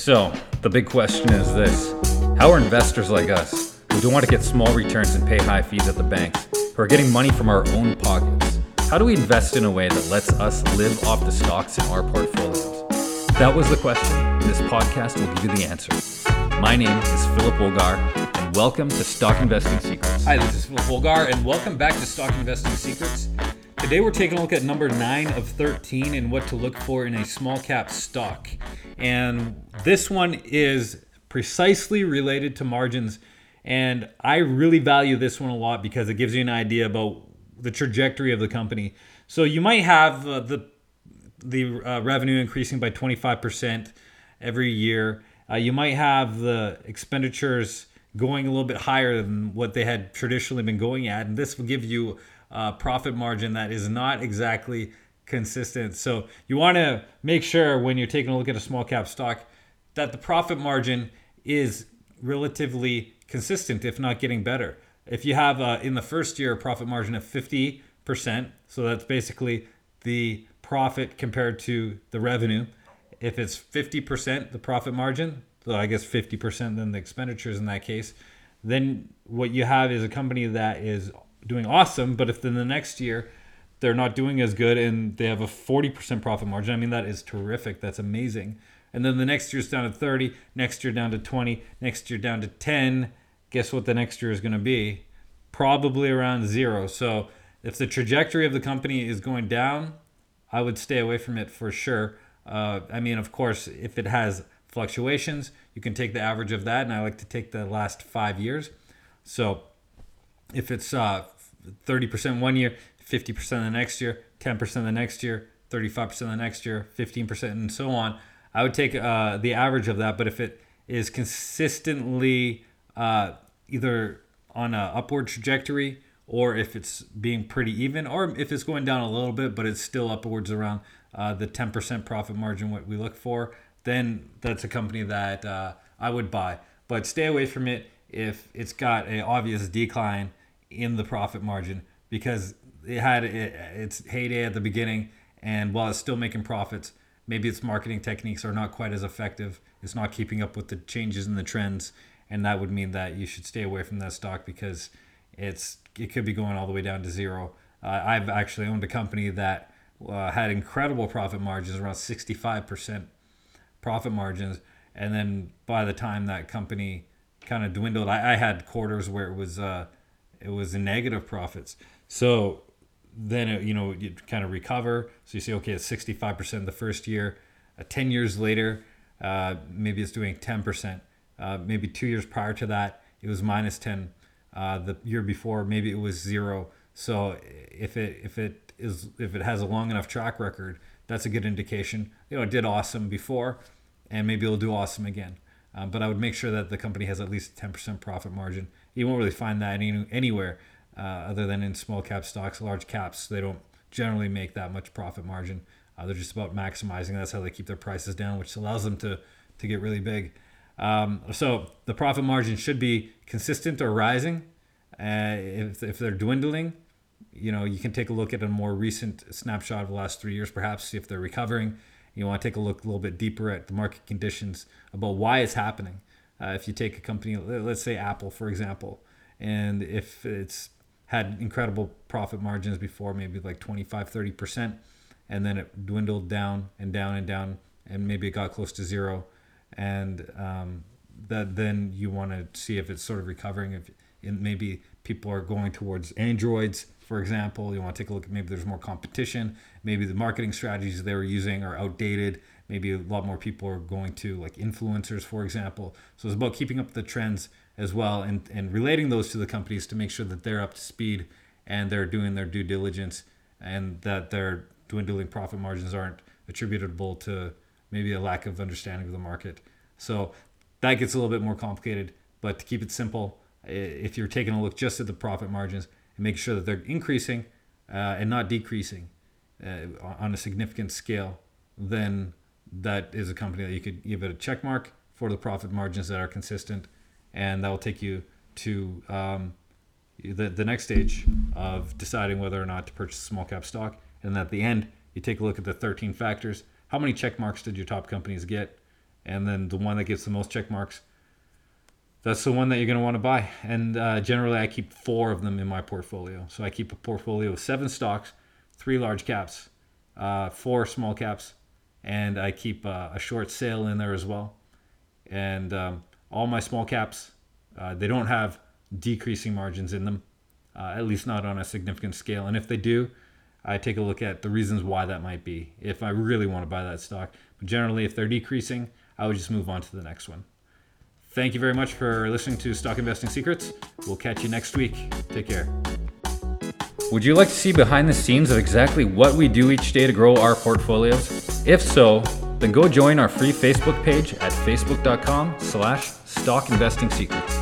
So, the big question is this How are investors like us, who don't want to get small returns and pay high fees at the banks, who are getting money from our own pockets, how do we invest in a way that lets us live off the stocks in our portfolios? That was the question. This podcast will give you the answer. My name is Philip Wolgar, and welcome to Stock Investing Secrets. Hi, this is Philip Wolgar, and welcome back to Stock Investing Secrets. Today we're taking a look at number 9 of 13 and what to look for in a small cap stock. And this one is precisely related to margins. And I really value this one a lot because it gives you an idea about the trajectory of the company. So you might have uh, the the uh, revenue increasing by 25% every year. Uh, you might have the expenditures going a little bit higher than what they had traditionally been going at, and this will give you a profit margin that is not exactly consistent. So you want to make sure when you're taking a look at a small cap stock that the profit margin is relatively consistent, if not getting better. If you have uh, in the first year a profit margin of 50%, so that's basically the profit compared to the revenue. If it's 50% the profit margin, so I guess 50% then the expenditures in that case, then what you have is a company that is doing awesome, but if then the next year they're not doing as good and they have a 40% profit margin, I mean, that is terrific. That's amazing. And then the next year's down to 30, next year down to 20, next year down to 10. Guess what the next year is going to be? Probably around zero. So if the trajectory of the company is going down, I would stay away from it for sure. Uh, I mean, of course, if it has fluctuations, you can take the average of that, and I like to take the last five years. So if it's uh, 30% one year, 50% the next year, 10% the next year, 35% the next year, 15%, and so on, I would take uh, the average of that. But if it is consistently uh, either on an upward trajectory or if it's being pretty even, or if it's going down a little bit, but it's still upwards around uh, the 10% profit margin, what we look for, then that's a company that uh, I would buy. But stay away from it if it's got an obvious decline in the profit margin because it had its heyday at the beginning, and while it's still making profits, maybe its marketing techniques are not quite as effective. It's not keeping up with the changes in the trends, and that would mean that you should stay away from that stock because it's it could be going all the way down to zero. Uh, I've actually owned a company that uh, had incredible profit margins, around 65% profit margins, and then by the time that company kind of dwindled, I, I had quarters where it was uh, it was negative profits. So then it, you know you kind of recover. So you say, okay, it's 65% the first year. Uh, 10 years later, uh, maybe it's doing 10%. Uh, maybe two years prior to that, it was minus 10. Uh, the year before, maybe it was zero. So if it if it is if it has a long enough track record, that's a good indication. You know, it did awesome before, and maybe it'll do awesome again. Uh, but I would make sure that the company has at least 10% profit margin. You won't really find that any, anywhere uh, other than in small cap stocks, large caps. They don't generally make that much profit margin. Uh, they're just about maximizing. That's how they keep their prices down, which allows them to to get really big. Um, so the profit margin should be consistent or rising. Uh, if, if they're dwindling, you know you can take a look at a more recent snapshot of the last three years, perhaps see if they're recovering. You want to take a look a little bit deeper at the market conditions about why it's happening. Uh, if you take a company, let's say Apple, for example, and if it's had incredible profit margins before, maybe like 25, 30%. And then it dwindled down and down and down, and maybe it got close to zero. And um, that then you want to see if it's sort of recovering. If maybe people are going towards Androids, for example, you want to take a look at maybe there's more competition. Maybe the marketing strategies they were using are outdated. Maybe a lot more people are going to like influencers, for example. So it's about keeping up the trends as well and, and relating those to the companies to make sure that they're up to speed and they're doing their due diligence and that their dwindling profit margins aren't attributable to maybe a lack of understanding of the market. So that gets a little bit more complicated, but to keep it simple, if you're taking a look just at the profit margins make sure that they're increasing uh, and not decreasing uh, on a significant scale, then that is a company that you could give it a check mark for the profit margins that are consistent and that will take you to um, the, the next stage of deciding whether or not to purchase small cap stock. And at the end, you take a look at the 13 factors. How many check marks did your top companies get? and then the one that gets the most check marks, that's the one that you're going to want to buy. And uh, generally, I keep four of them in my portfolio. So I keep a portfolio of seven stocks, three large caps, uh, four small caps, and I keep uh, a short sale in there as well. And um, all my small caps, uh, they don't have decreasing margins in them, uh, at least not on a significant scale. And if they do, I take a look at the reasons why that might be if I really want to buy that stock. But generally, if they're decreasing, I would just move on to the next one. Thank you very much for listening to Stock Investing Secrets. We'll catch you next week. Take care. Would you like to see behind the scenes of exactly what we do each day to grow our portfolios? If so, then go join our free Facebook page at facebook.com slash stockinvestingsecrets.